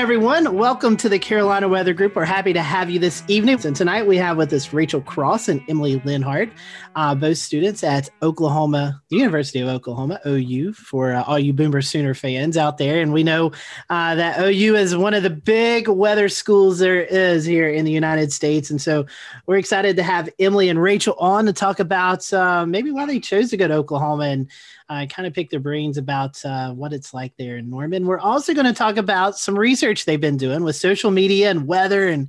everyone. Welcome to the Carolina Weather Group. We're happy to have you this evening. And tonight we have with us Rachael Cross and Emily Lenhardt, uh, both students at Oklahoma, the University of Oklahoma, OU, for uh, all you Boomer Sooner fans out there. And we know uh, that OU is one of the big weather schools there is here in the United States. And so we're excited to have Emily and Rachael on to talk about uh, maybe why they chose to go to Oklahoma and uh, kind of pick their brains about uh, what it's like there in Norman. We're also going to talk about some research they've been doing with social media and weather and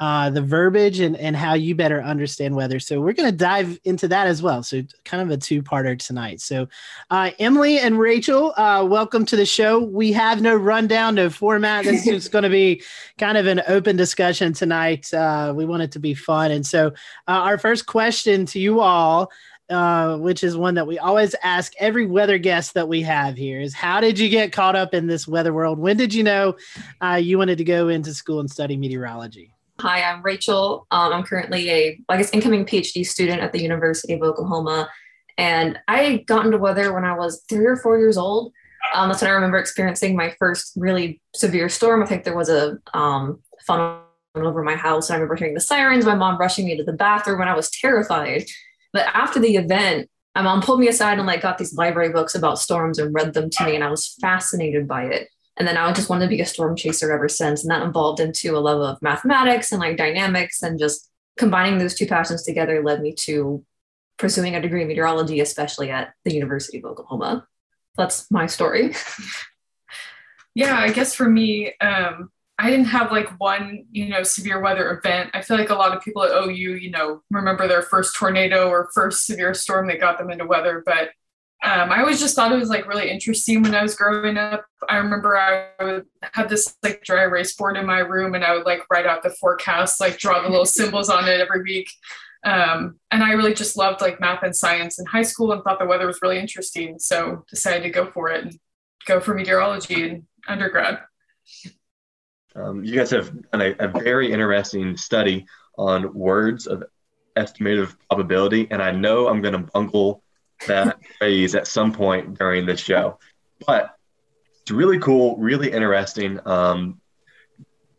uh, the verbiage and, and how you better understand weather. So we're going to dive into that as well. So kind of a two parter tonight. So uh, Emily and Rachael, uh, welcome to the show. We have no rundown, no format. This is going to be kind of an open discussion tonight. Uh, we want it to be fun. And so uh, our first question to you all uh, which is one that we always ask every weather guest that we have here is how did you get caught up in this weather world? When did you know uh, you wanted to go into school and study meteorology? Hi, I'm Rachael. Um, I'm currently a, I guess, incoming PhD student at the University of Oklahoma. And I got into weather when I was three or four years old. Um, that's when I remember experiencing my first really severe storm. I think there was a um, funnel over my house. And I remember hearing the sirens, my mom rushing me to the bathroom, and I was terrified. But after the event, my mom pulled me aside and like got these library books about storms and read them to me, and I was fascinated by it. And then I just wanted to be a storm chaser ever since. And that evolved into a love of mathematics and like dynamics and just combining those two passions together led me to pursuing a degree in meteorology, especially at the University of Oklahoma. That's my story. yeah, I guess for me, um, I didn't have like one, you know, severe weather event. I feel like a lot of people at OU, you know, remember their first tornado or first severe storm that got them into weather. But um, I always just thought it was like really interesting when I was growing up. I remember I would have this like dry erase board in my room and I would like write out the forecast, like draw the little symbols on it every week. Um, and I really just loved like math and science in high school and thought the weather was really interesting. So decided to go for it and go for meteorology in undergrad. Um, you guys have done a, a, very interesting study on words of estimative probability, and I know I'm going to bungle that phrase at some point during this show, but it's really cool, really interesting. Um,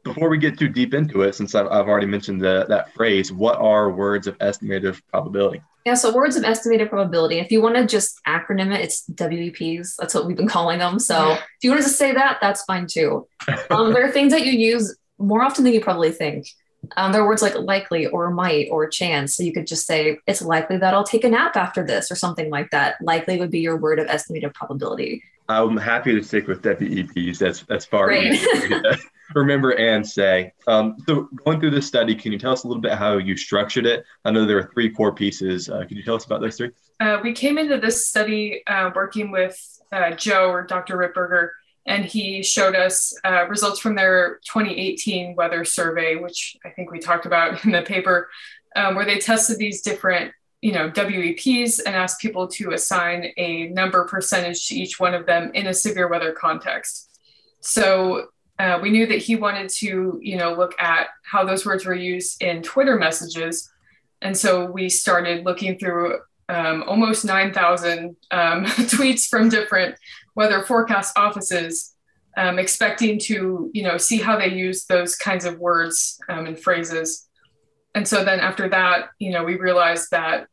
before we get too deep into it, since I've, I've already mentioned the, that phrase, what are words of estimative probability? Yeah, so words of estimated probability. If you want to just acronym it, it's WEPs. That's what we've been calling them. So if you want to just say that, that's fine too. Um, there are things that you use more often than you probably think. Um, there are words like likely or might or chance. So you could just say, it's likely that I'll take a nap after this or something like that. Likely would be your word of estimated probability. I'm happy to stick with WEPs. That's that's far easier remember and say. Um, so going through this study, can you tell us a little bit how you structured it? I know there are three core pieces. Uh, can you tell us about those three? Uh, we came into this study uh, working with uh, Joe or Dr. Ripberger, and he showed us uh, results from their 2018 weather survey, which I think we talked about in the paper, um, where they tested these different you know WEPs and asked people to assign a number percentage to each one of them in a severe weather context. So uh, we knew that he wanted to, you know, look at how those words were used in Twitter messages, and so we started looking through um, almost 9,000 um, tweets from different weather forecast offices, um, expecting to, you know, see how they use those kinds of words um, and phrases. And so then after that, you know, we realized that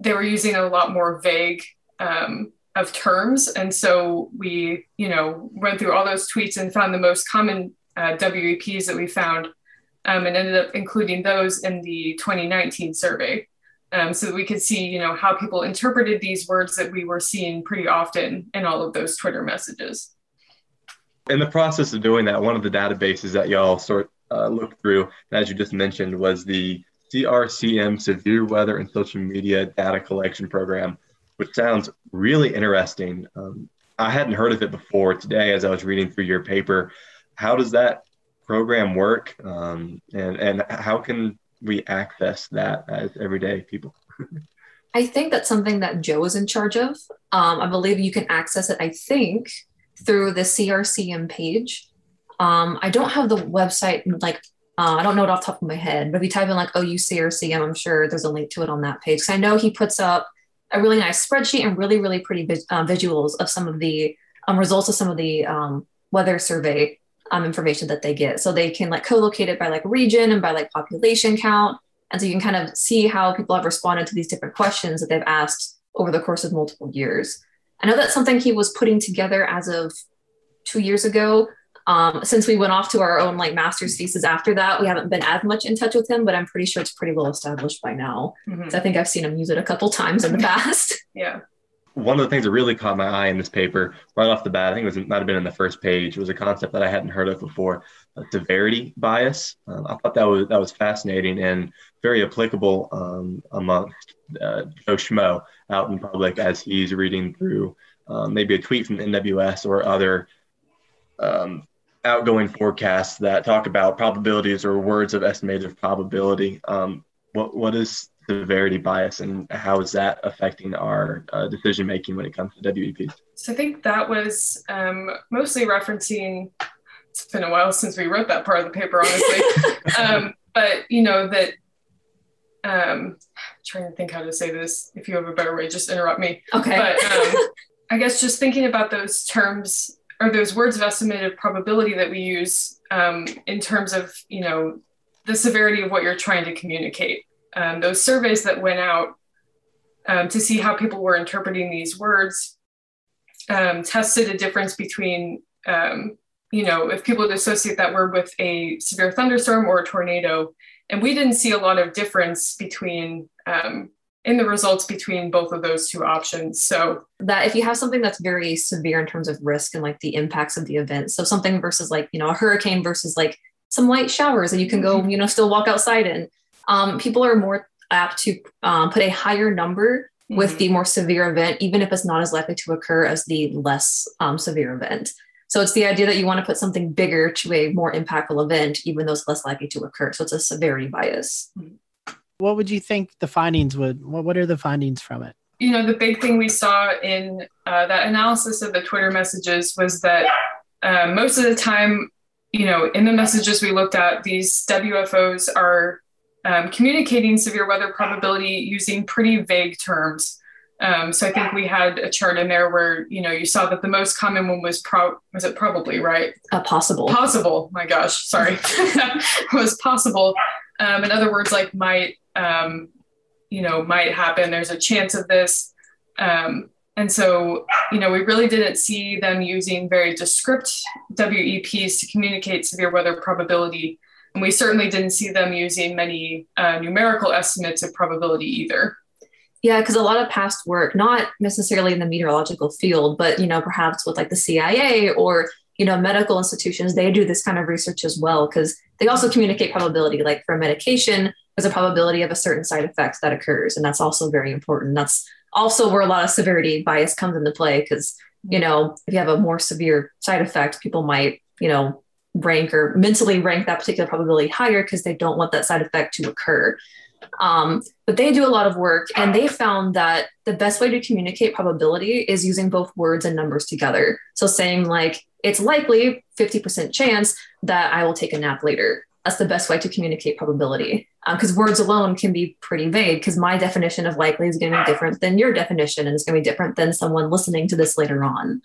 they were using a lot more vague um, of terms. And so we, you know, went through all those tweets and found the most common uh, WEPs that we found um, and ended up including those in the 2019 survey. Um, so that we could see, you know, how people interpreted these words that we were seeing pretty often in all of those Twitter messages. In the process of doing that, one of the databases that y'all sort uh, looked through, as you just mentioned, was the CRCM Severe Weather and Social Media Data Collection Program which sounds really interesting. Um, I hadn't heard of it before today as I was reading through your paper. How does that program work, um, and and how can we access that as everyday people? I think that's something that Joe is in charge of. Um, I believe you can access it. I think through the CRCM page. Um, I don't have the website like uh, I don't know it off the top of my head, but if you type in like OU CRCM, I'm sure there's a link to it on that page. Because I know he puts up a really nice spreadsheet and really, really pretty uh, visuals of some of the um, results of some of the um, weather survey um, information that they get. So they can like co-locate it by like region and by like population count. And so you can kind of see how people have responded to these different questions that they've asked over the course of multiple years. I know that's something he was putting together as of two years ago. Um, since we went off to our own like master's thesis after that, we haven't been as much in touch with him, but I'm pretty sure it's pretty well established by now. Mm-hmm. I think I've seen him use it a couple times in the past. yeah one of the things that really caught my eye in this paper right off the bat, I think it was might have been in the first page, was a concept that I hadn't heard of before, severity bias. Um, I thought that was that was fascinating and very applicable um, amongst uh, Joe Schmo out in public as he's reading through um, maybe a tweet from NWS or other um, outgoing forecasts that talk about probabilities or words of estimated probability. Um, what what is severity bias and how is that affecting our uh, decision making when it comes to WEPs? So I think that was um, mostly referencing. It's been a while since we wrote that part of the paper, honestly. um, but you know that. Um, trying to think how to say this. If you have a better way, just interrupt me. Okay. But um, I guess just thinking about those terms or those words of estimated probability that we use um, in terms of you know the severity of what you're trying to communicate um, those surveys that went out um, to see how people were interpreting these words um, tested a difference between, um, you know, if people would associate that word with a severe thunderstorm or a tornado. And we didn't see a lot of difference between um, in the results between both of those two options. So that if you have something that's very severe in terms of risk and like the impacts of the event, so something versus like, you know, a hurricane versus like some light showers that you can go, mm-hmm. you know, still walk outside in um, people are more apt to um, put a higher number mm-hmm. with the more severe event, even if it's not as likely to occur as the less um, severe event. So it's the idea that you want to put something bigger to a more impactful event, even though it's less likely to occur. So it's a severity bias. What would you think the findings would? What, what are the findings from it? You know, the big thing we saw in uh, that analysis of the Twitter messages was that uh, most of the time, you know, in the messages we looked at, these WFOs are um, communicating severe weather probability using pretty vague terms. Um, so I think we had a chart in there where you know you saw that the most common one was pro was it probably right? Uh, possible. Possible. My gosh, sorry, was possible. Um, in other words, like might um, you know might happen. There's a chance of this. Um, and so, you know, we really didn't see them using very descript WEPs to communicate severe weather probability. And we certainly didn't see them using many uh, numerical estimates of probability either. Yeah, because a lot of past work, not necessarily in the meteorological field, but you know, perhaps with like the CIA or you know medical institutions, they do this kind of research as well because they also communicate probability. Like for medication, there's a probability of a certain side effect that occurs, and that's also very important. That's also where a lot of severity bias comes into play because you know if you have a more severe side effect, people might you know rank or mentally rank that particular probability higher because they don't want that side effect to occur. Um, but they do a lot of work and they found that the best way to communicate probability is using both words and numbers together. So saying like, it's likely 50% chance that I will take a nap later. That's the best way to communicate probability. Because um, words alone can be pretty vague because my definition of likely is going to be different than your definition and it's going to be different than someone listening to this later on.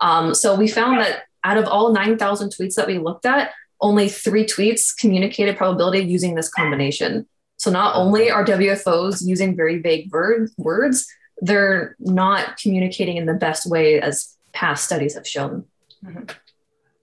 Um, so we found that out of all 9,000 tweets that we looked at, only three tweets communicated probability using this combination. So not only are WFOs using very vague word, words, they're not communicating in the best way as past studies have shown. Mm-hmm.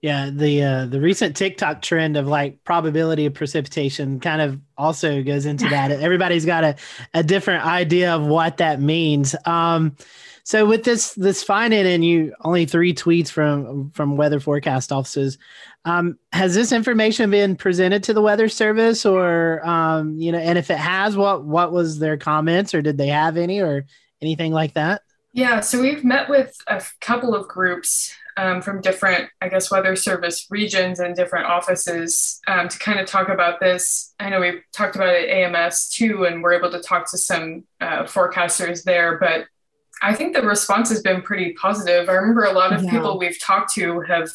Yeah, the uh, the recent TikTok trend of like probability of precipitation kind of also goes into that. Everybody's got a, a different idea of what that means. Um, so with this this finding and you only three tweets from from weather forecast offices, um, has this information been presented to the weather service or um, you know, and if it has, what what was their comments or did they have any or anything like that? Yeah, so we've met with a couple of groups um, from different, I guess, weather service regions and different offices um, to kind of talk about this. I know we've talked about it at AMS too, and we're able to talk to some uh, forecasters there, but I think the response has been pretty positive. I remember a lot of yeah. people we've talked to have,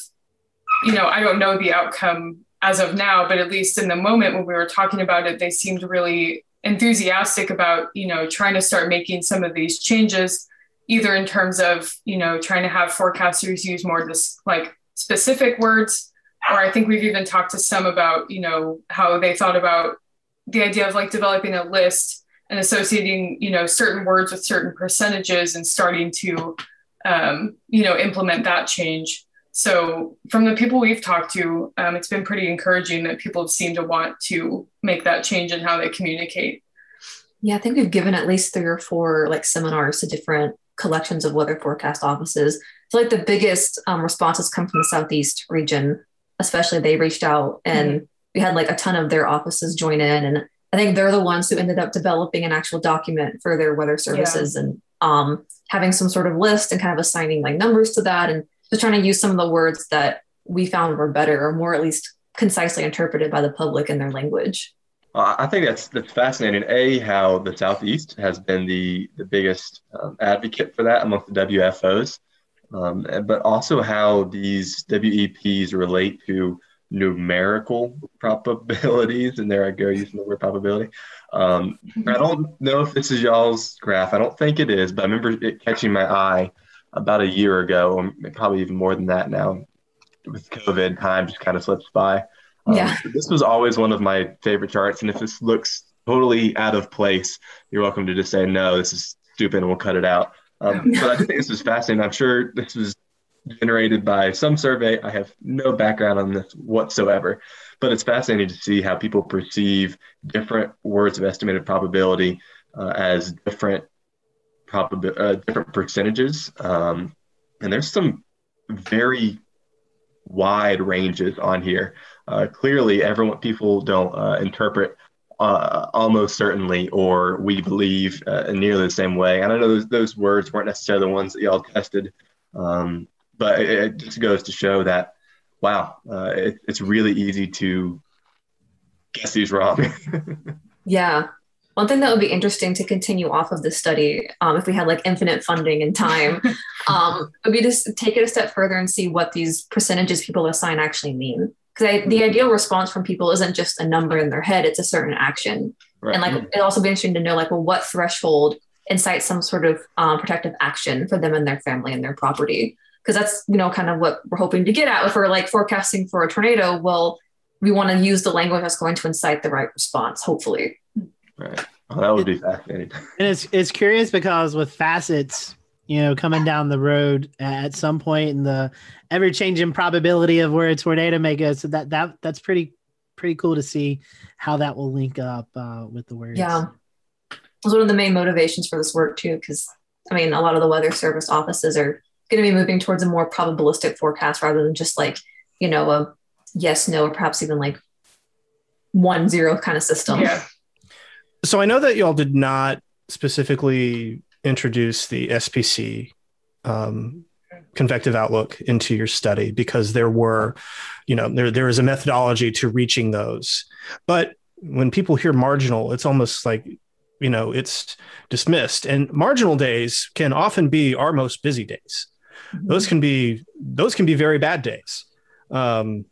you know, I don't know the outcome as of now, but at least in the moment when we were talking about it, they seemed really enthusiastic about, you know, trying to start making some of these changes, either in terms of, you know, trying to have forecasters use more this like specific words or I think we've even talked to some about, you know, how they thought about the idea of like developing a list and associating, you know, certain words with certain percentages and starting to, um, you know, implement that change. So from the people we've talked to, um, it's been pretty encouraging that people have seem to want to make that change in how they communicate. Yeah, I think we've given at least three or four like seminars to different collections of weather forecast offices. So like the biggest um, responses come from the southeast region, especially they reached out and mm-hmm. we had like a ton of their offices join in, and I think they're the ones who ended up developing an actual document for their weather services yeah. and um, having some sort of list and kind of assigning like numbers to that and just trying to use some of the words that we found were better or more at least concisely interpreted by the public in their language. I think that's that's fascinating. A, how the Southeast has been the the biggest um, advocate for that amongst the WFOs, um, but also how these WEPs relate to numerical probabilities. And there I go using the word probability. Um, I don't know if this is y'all's graph. I don't think it is, but I remember it catching my eye about a year ago, or probably even more than that now. With COVID, time just kind of slips by. Um, yeah. This was always one of my favorite charts. And if this looks totally out of place, you're welcome to just say, no, this is stupid and we'll cut it out. Um, but I think this is fascinating. I'm sure this was generated by some survey. I have no background on this whatsoever, but it's fascinating to see how people perceive different words of estimated probability uh, as different probabil- uh, different percentages. Um, and there's some very wide ranges on here. Uh, clearly, everyone people don't uh, interpret uh, almost certainly or we believe uh, in nearly the same way. And I know those, those words weren't necessarily the ones that y'all tested, um, but it, it, just goes to show that wow, uh, it, it's really easy to guess these wrong. yeah. One thing that would be interesting to continue off of this study, um, if we had like infinite funding and time, um, would be to take it a step further and see what these percentages people assign actually mean. Because the ideal response from people isn't just a number in their head; it's a certain action. Right. And like, it'd also be interesting to know, like, well, what threshold incites some sort of um, protective action for them and their family and their property? Because that's you know kind of what we're hoping to get at. If we're like forecasting for a tornado, well, we want to use the language that's going to incite the right response. Hopefully. Right. Oh, that would be fascinating. And it's it's curious because with facets, you know, coming down the road at some point in the ever changing probability of where a tornado may go. So that that that's pretty pretty cool to see how that will link up uh, with the words. Yeah, it was one of the main motivations for this work too, because I mean, a lot of the weather service offices are going to be moving towards a more probabilistic forecast rather than just like you know a yes no or perhaps even like one zero kind of system. Yeah. So I know that y'all did not specifically introduce the SPC um, convective outlook into your study because there were, you know, there there is a methodology to reaching those. But when people hear marginal, it's almost like you know it's dismissed. And marginal days can often be our most busy days. Mm-hmm. Those can be those can be very bad days. Um,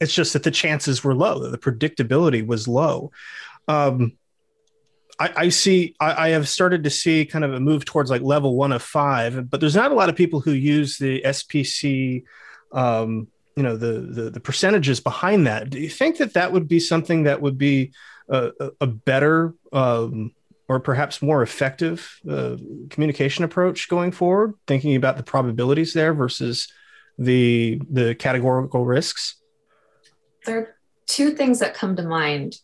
it's just that the chances were low, the predictability was low. Um, I, I see. I, I, have started to see kind of a move towards like level one of five, but there's not a lot of people who use the SPC. Um, you know the, the, the percentages behind that. Do you think that that would be something that would be a, a better um, or perhaps more effective uh, communication approach going forward? Thinking about the probabilities there versus the the categorical risks. There are two things that come to mind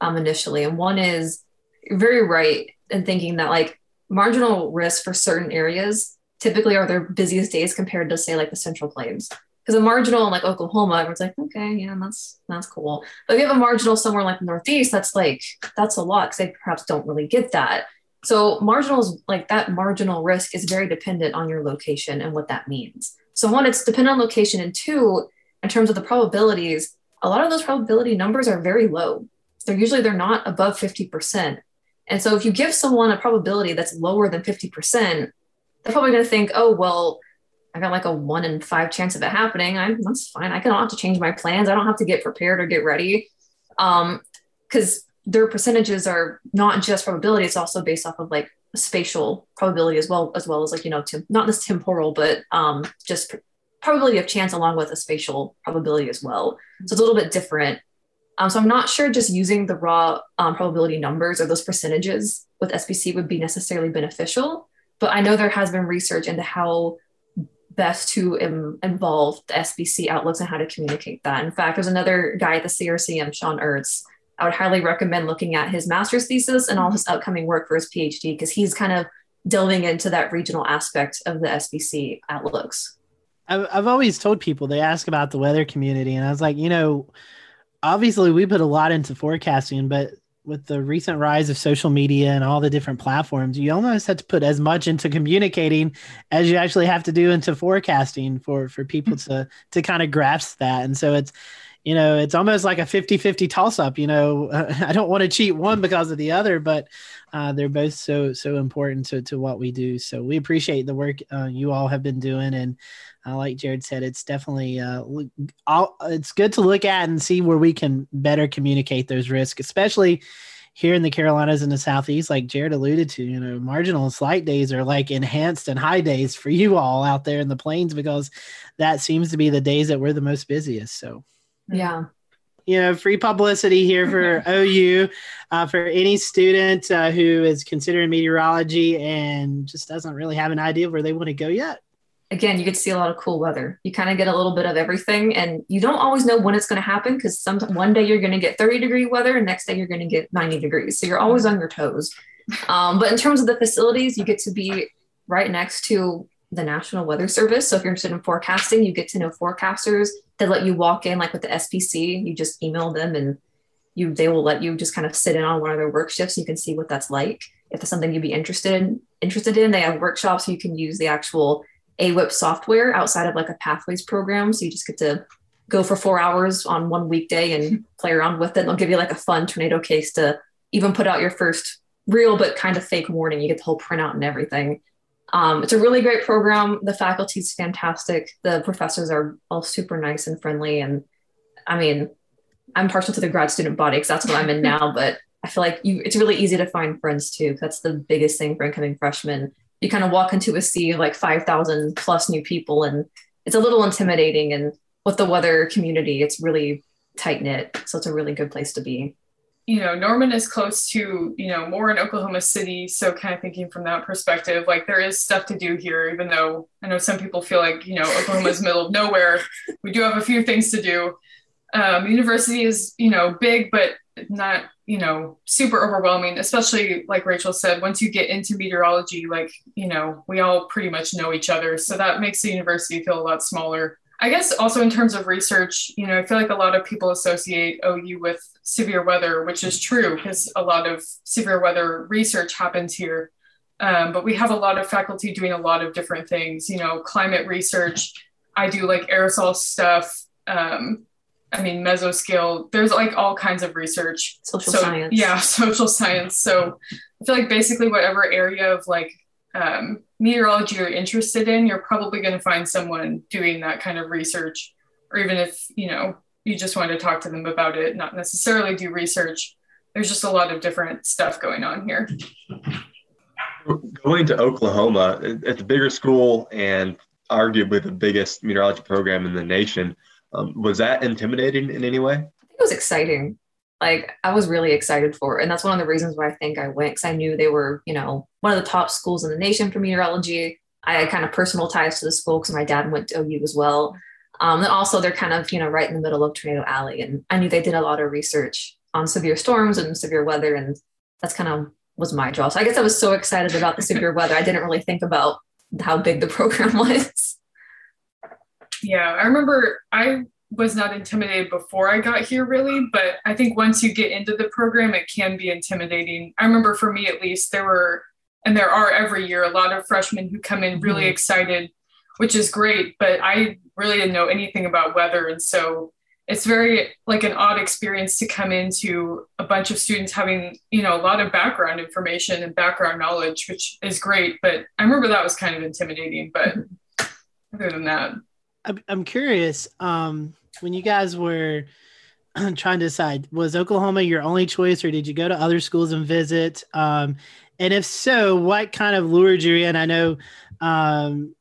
um, initially, and one is very right in thinking that like marginal risk for certain areas typically are their busiest days compared to say like the central plains. Because a marginal in like oklahoma everyone's like okay yeah that's that's cool. But if you have a marginal somewhere like the northeast that's like that's a lot because they perhaps don't really get that. So marginals like that marginal risk is very dependent on your location and what that means. So one it's dependent on location and two in terms of the probabilities a lot of those probability numbers are very low. They're usually they're not above 50% and so if you give someone a probability that's lower than 50%, they're probably going to think, oh, well, I got like a one in five chance of it happening. I'm that's fine. I don't have to change my plans. I don't have to get prepared or get ready. Um, because their percentages are not just probability, it's also based off of like spatial probability as well, as well as like, you know, not this temporal, but um just probability of chance along with a spatial probability as well. So it's a little bit different. Um, so I'm not sure just using the raw um, probability numbers or those percentages with SPC would be necessarily beneficial. But I know there has been research into how best to Im- involve the SPC outlooks and how to communicate that. In fact, there's another guy at the CRCM, Sean Ernst. I would highly recommend looking at his master's thesis and all his upcoming work for his PhD because he's kind of delving into that regional aspect of the SPC outlooks. I've always told people they ask about the weather community, and I was like, you know, obviously we put a lot into forecasting, but with the recent rise of social media and all the different platforms, you almost have to put as much into communicating as you actually have to do into forecasting for for people hmm. to to kind of grasp that. And so it's you know, it's almost like a 50-50 toss up, you know, I don't want to cheat one because of the other, but uh, they're both so so important to to what we do. So we appreciate the work uh, you all have been doing and uh, like Jared said, it's definitely uh, all, it's good to look at and see where we can better communicate those risks, especially here in the Carolinas and the Southeast, like Jared alluded to, you know, marginal and slight days are like enhanced and high days for you all out there in the plains because that seems to be the days that we're the most busiest. So, yeah. You know, free publicity here for OU uh, for any student uh, who is considering meteorology and just doesn't really have an idea where they want to go yet again, you get to see a lot of cool weather. You kind of get a little bit of everything, and you don't always know when it's going to happen because some one day you're going to get 30 degree weather, and next day you're going to get 90 degrees. So you're always on your toes. Um, but in terms of the facilities, you get to be right next to the National Weather Service. So if you're interested in forecasting, you get to know forecasters that let you walk in, like with the SPC. You just email them, and you they will let you just kind of sit in on one of their work shifts. You can see what that's like. If that's something you'd be interested in, interested in, they have workshops so you can use the actual AWIPS software outside of like a pathways program. So you just get to go for four hours on one weekday and play around with it. And they'll give you like a fun tornado case to even put out your first real but kind of fake warning. You get the whole printout and everything. Um, it's a really great program. The faculty is fantastic. The professors are all super nice and friendly. And I mean, I'm partial to the grad student body because that's what I'm in now. But I feel like you, it's really easy to find friends too. That's the biggest thing for incoming freshmen you kind of walk into a sea of like 5,000 plus new people and it's a little intimidating. And with the weather community, it's really tight knit. So it's a really good place to be. You know, Norman is close to, you know, more in Oklahoma City. So kind of thinking from that perspective, like there is stuff to do here, even though I know some people feel like, you know, Oklahoma's middle of nowhere. We do have a few things to do. Um, university is, you know, big, but not you know super overwhelming especially like rachael said once you get into meteorology like you know we all pretty much know each other so that makes the university feel a lot smaller i guess also in terms of research you know i feel like a lot of people associate ou with severe weather which is true because a lot of severe weather research happens here um, but we have a lot of faculty doing a lot of different things you know climate research i do like aerosol stuff um, I mean, mesoscale, there's like all kinds of research. Social so, science. Yeah, social science. So I feel like basically whatever area of like um, meteorology you're interested in, you're probably going to find someone doing that kind of research. Or even if, you know, you just want to talk to them about it, not necessarily do research. There's just a lot of different stuff going on here. Going to Oklahoma, it's a bigger school and arguably the biggest meteorology program in the nation. Um, was that intimidating in any way? I think it was exciting. Like I was really excited for it. And that's one of the reasons why I think I went because I knew they were, you know, one of the top schools in the nation for meteorology. I had kind of personal ties to the school because my dad went to OU as well. Um, and also they're kind of, you know, right in the middle of Tornado Alley. And I knew they did a lot of research on severe storms and severe weather. And that's kind of was my draw. So I guess I was so excited about the severe weather. I didn't really think about how big the program was. Yeah, I remember I was not intimidated before I got here, really, but I think once you get into the program, it can be intimidating. I remember for me at least, there were, and there are every year, a lot of freshmen who come in really mm-hmm. excited, which is great, but I really didn't know anything about weather. And so it's very like an odd experience to come into a bunch of students having, you know, a lot of background information and background knowledge, which is great. But I remember that was kind of intimidating, but other than that, I'm curious. Um, when you guys were trying to decide, was Oklahoma your only choice, or did you go to other schools and visit? Um, and if so, what kind of lured you in? I know um,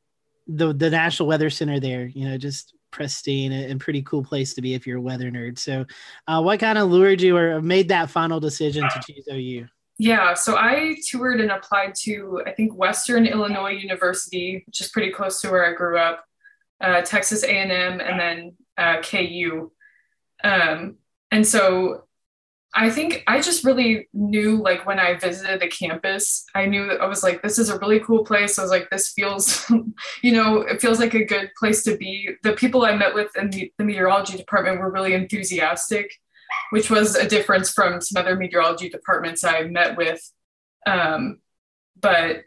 the the National Weather Center there. You know, just pristine and pretty cool place to be if you're a weather nerd. So, uh, what kind of lured you or made that final decision to choose OU? Yeah, so I toured and applied to I think Western Illinois University, which is pretty close to where I grew up, uh, Texas A&M, and then uh, KU. Um, and so I think I just really knew like when I visited the campus, I knew I was like, this is a really cool place. I was like, this feels, you know, it feels like a good place to be. The people I met with in the, the meteorology department were really enthusiastic, which was a difference from some other meteorology departments I met with. Um, but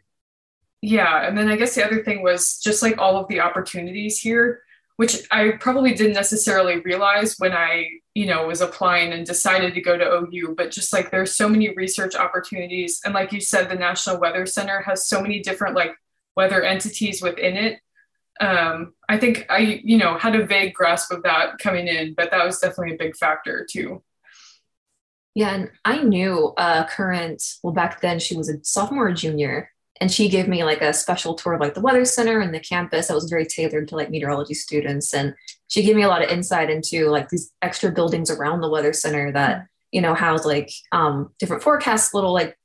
yeah, and then I guess the other thing was just like all of the opportunities here which I probably didn't necessarily realize when I, you know, was applying and decided to go to OU. But just like there's so many research opportunities. And like you said, the National Weather Center has so many different like weather entities within it. Um, I think I, you know, had a vague grasp of that coming in, but that was definitely a big factor too. Yeah, and I knew uh, current, well, back then she was a sophomore or junior, and she gave me like a special tour of like the weather center and the campus that was very tailored to like meteorology students. And she gave me a lot of insight into like these extra buildings around the weather center that you know house like um, different forecasts little like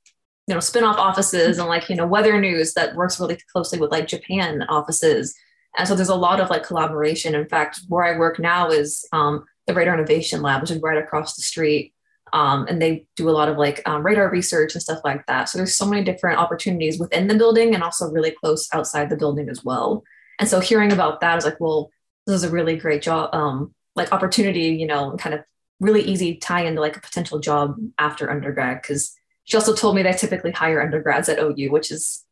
you know spin-off offices and like you know weather news that works really closely with like japan offices. And so there's a lot of like collaboration. In fact where i work now is um, the radar innovation lab which is right across the street um, and they do a lot of like um, radar research and stuff like that. So there's so many different opportunities within the building and also really close outside the building as well. And so hearing about that, I was like, well, this is a really great job, um, like opportunity, you know, kind of really easy tie into like a potential job after undergrad. Cause she also told me they typically hire undergrads at OU, which is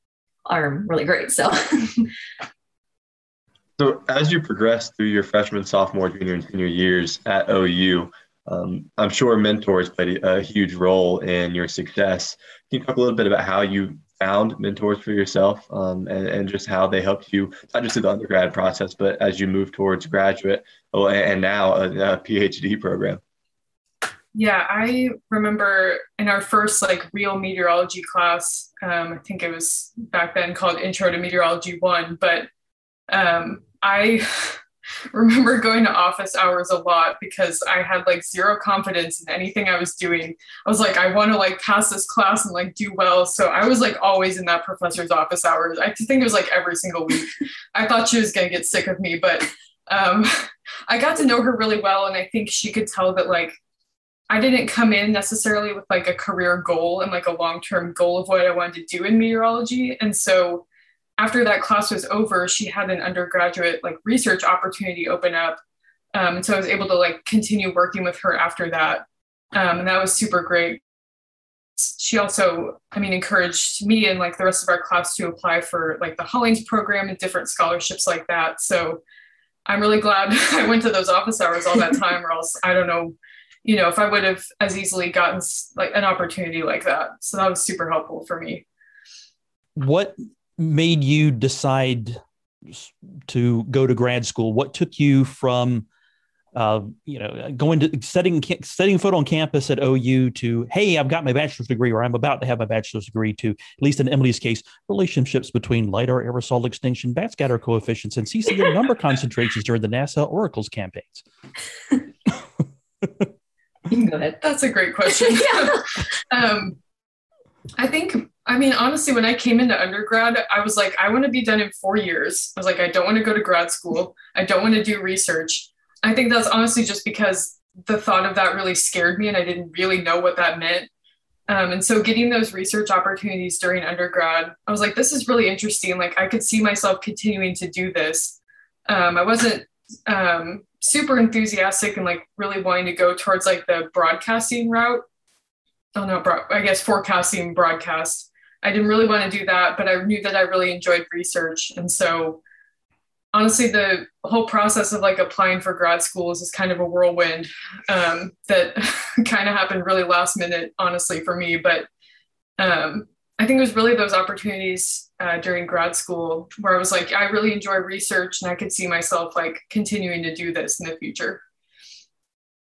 um, really great. So. so as you progress through your freshman, sophomore, junior, and senior years at OU, um, I'm sure mentors played a huge role in your success. Can you talk a little bit about how you found mentors for yourself um, and, and just how they helped you, not just through the undergrad process, but as you move towards graduate oh, and now a, a PhD program? Yeah, I remember in our first like real meteorology class, um, I think it was back then called Intro to Meteorology One, but um, I remember going to office hours a lot because I had like zero confidence in anything I was doing. I was like, I want to like pass this class and like do well. So I was like always in that professor's office hours. I think it was like every single week. I thought she was going to get sick of me, but um, I got to know her really well. And I think she could tell that like I didn't come in necessarily with like a career goal and like a long term goal of what I wanted to do in meteorology. And so after that class was over, she had an undergraduate like research opportunity open up. Um, and so I was able to like continue working with her after that. Um, and that was super great. She also, I mean, encouraged me and like the rest of our class to apply for like the Hollings program and different scholarships like that. So I'm really glad I went to those office hours all that time, or else I don't know, you know, if I would have as easily gotten like an opportunity like that. So that was super helpful for me. What made you decide to go to grad school? What took you from uh, you know, going to setting setting foot on campus at OU to hey, I've got my bachelor's degree, or I'm about to have my bachelor's degree. To at least in Emily's case, relationships between lidar aerosol extinction, backscatter coefficients, and CCN number concentrations during the NASA Oracles campaigns. you can go ahead. That's a great question. yeah. um, I think I mean, honestly, when I came into undergrad, I was like, I want to be done in four years. I was like, I don't want to go to grad school. I don't want to do research. I think that's honestly just because the thought of that really scared me and I didn't really know what that meant. Um, and so getting those research opportunities during undergrad, I was like, this is really interesting. Like, I could see myself continuing to do this. Um, I wasn't um, super enthusiastic and like really wanting to go towards like the broadcasting route. Oh no, bro- I guess forecasting broadcast. I didn't really want to do that, but I knew that I really enjoyed research. And so honestly, the whole process of like applying for grad schools is kind of a whirlwind um, that kind of happened really last minute, honestly, for me. But um, I think it was really those opportunities uh, during grad school where I was like, I really enjoy research and I could see myself like continuing to do this in the future.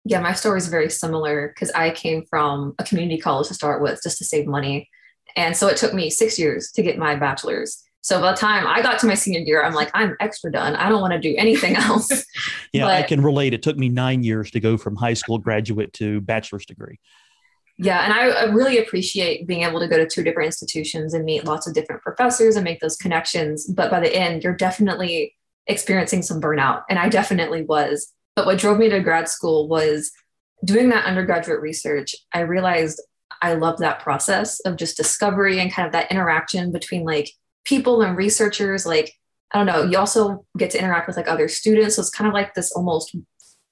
Yeah, my story is very similar because I came from a community college to start with just to save money. And so it took me six years to get my bachelor's. So by the time I got to my senior year, I'm like, I'm extra done. I don't want to do anything else. yeah, I can relate. It took me nine years to go from high school graduate to bachelor's degree. Yeah, and I, I really appreciate being able to go to two different institutions and meet lots of different professors and make those connections. But by the end, you're definitely experiencing some burnout, and I definitely was. But what drove me to grad school was doing that undergraduate research. I realized I love that process of just discovery and kind of that interaction between like people and researchers. Like, I don't know, you also get to interact with like other students. So it's kind of like this almost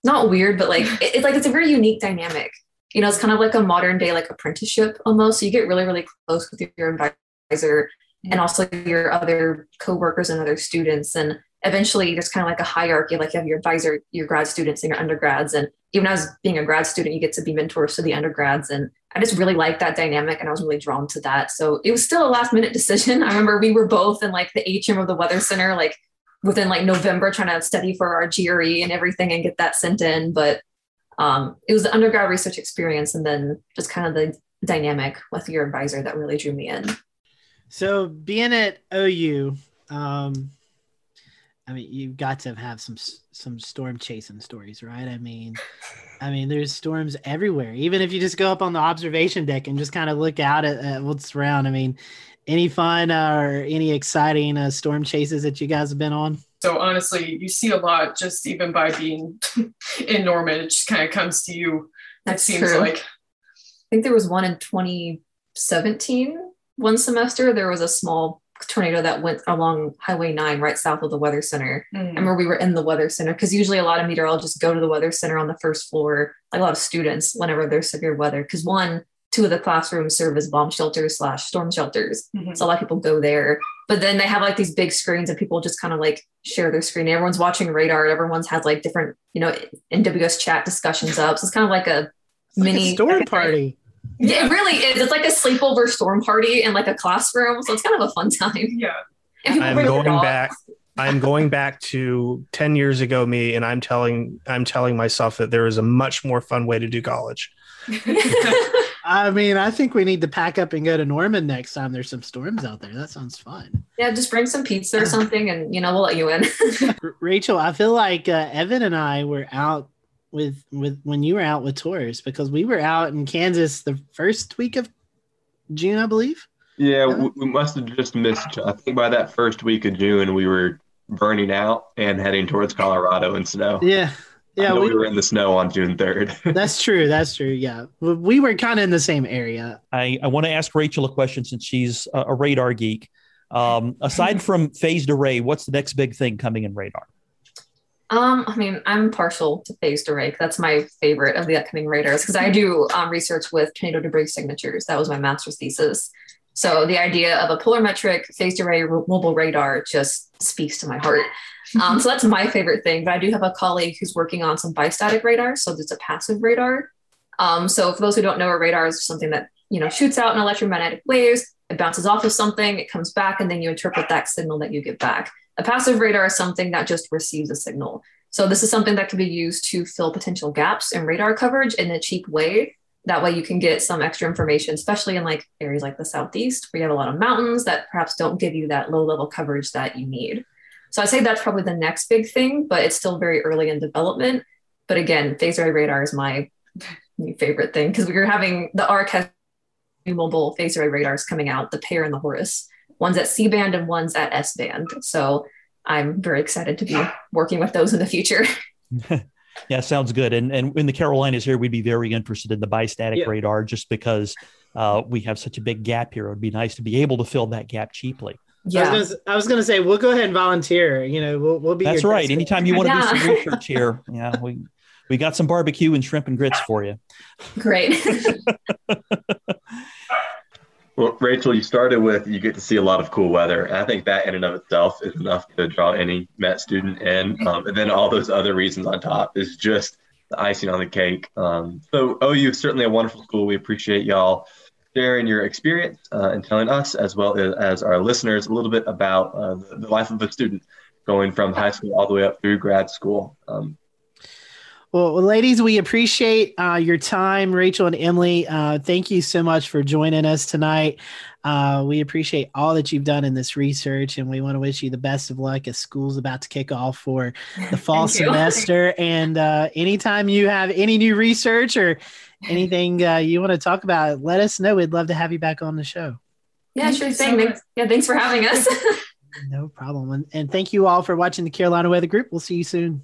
not weird, but like it- it's like it's a very unique dynamic you know, it's kind of like a modern day like apprenticeship almost. So you get really, really close with your advisor and also your other coworkers and other students. And eventually there's kind of like a hierarchy, like you have your advisor, your grad students and your undergrads. And even as being a grad student, you get to be mentors to the undergrads. And I just really liked that dynamic and I was really drawn to that. So it was still a last minute decision. I remember we were both in like the atrium of the weather center, like within like November trying to study for our GRE and everything and get that sent in. But um, it was the undergrad research experience and then just kind of the dynamic with your advisor that really drew me in. So being at OU, um, I mean, you've got to have some some storm chasing stories, right? I mean, I mean, there's storms everywhere. Even if you just go up on the observation deck and just kind of look out at, at what's around. I mean, any fun uh, or any exciting uh, storm chases that you guys have been on? So honestly, you see a lot just even by being in Norman. It just kind of comes to you. That's it seems true. like I think there was one in 2017, one semester. There was a small tornado that went along Highway 9 right south of the Weather Center. I mm, remember we were in the Weather Center because usually a lot of meteorologists go to the Weather Center on the first floor, like a lot of students, whenever there's severe weather. Because one, two of the classrooms serve as bomb shelters slash storm shelters. mhm. So a lot of people go there. But then they have like these big screens and people just kind of like share their screen. Everyone's watching radar. Everyone's had like different, you know, NWS chat discussions up. So it's kind of like a It's like a mini storm party. Yeah, it really is. It's like a sleepover storm party in like a classroom. So it's kind of a fun time. yeah. I'm going back. I'm going back to 10 years ago me and I'm telling I'm telling myself that there is a much more fun way to do college. I mean, I think we need to pack up and go to Norman next time there's some storms out there. That sounds fun. yeah, just bring some pizza or something, and you know we'll let you in. Rachael, I feel like uh, Evan and I were out with with when you were out with tours because we were out in Kansas the first week of June, I believe. Yeah, we, we must have just missed. I think by that first week of June, we were burning out and heading towards Colorado in snow. Yeah, yeah, we, we were in the snow on June 3rd. that's true. That's true. Yeah, we we were kind of in the same area. I, I want to ask Rachael a question since she's a, a radar geek. Um, aside from phased array, what's the next big thing coming in radar? Um, I mean, I'm partial to phased array. That's my favorite of the upcoming radars because I do um, research with tornado debris signatures. That was my master's thesis. So the idea of a polarimetric phased array r- mobile radar just speaks to my heart. Um, so that's my favorite thing. But I do have a colleague who's working on some bistatic radar. So it's a passive radar. Um, so for those who don't know, a radar is something that you know shoots out in electromagnetic waves. It bounces off of something, it comes back, and then you interpret that signal that you get back. A passive radar is something that just receives a signal. So this is something that can be used to fill potential gaps in radar coverage in a cheap way. That way you can get some extra information, especially in like areas like the southeast where you have a lot of mountains that perhaps don't give you that low level coverage that you need. So I'd say that's probably the next big thing, but it's still very early in development. But again, phased array radar is my new favorite thing because we were having the ARC has mobile phased array radars coming out, the PAIR and the Horus. One's at C band and one's at S band. So I'm very excited to be working with those in the future. Yeah, sounds good. And and in the Carolinas here, we'd be very interested in the bistatic Yeah. radar just because uh, we have such a big gap here. It would be nice to be able to fill that gap cheaply. Yeah. I was, gonna, I was gonna say we'll go ahead and volunteer. You know, we'll, we'll be. That's right. test- Anytime you want to Yeah. do some research here, yeah, we we got some barbecue and shrimp and grits for you. Great. Well, Rachael, you started with you get to see a lot of cool weather. And I think that in and of itself is enough to draw any Met student in. Um, and then all those other reasons on top is just the icing on the cake. Um, so OU is certainly a wonderful school. We appreciate y'all sharing your experience uh, and telling us, as well as, as our listeners, a little bit about uh, the, the life of a student going from high school all the way up through grad school. Um, Well, ladies, we appreciate uh, your time, Rachael and Emily. Uh, thank you so much for joining us tonight. Uh, we appreciate all that you've done in this research, and we want to wish you the best of luck as school's about to kick off for the fall semester. And uh, anytime you have any new research or anything uh, you want to talk about, let us know. We'd love to have you back on the show. Yeah, thank sure thing. So thanks, yeah, thanks for having us. no problem. And, and thank you all for watching the Carolina Weather Group. We'll see you soon.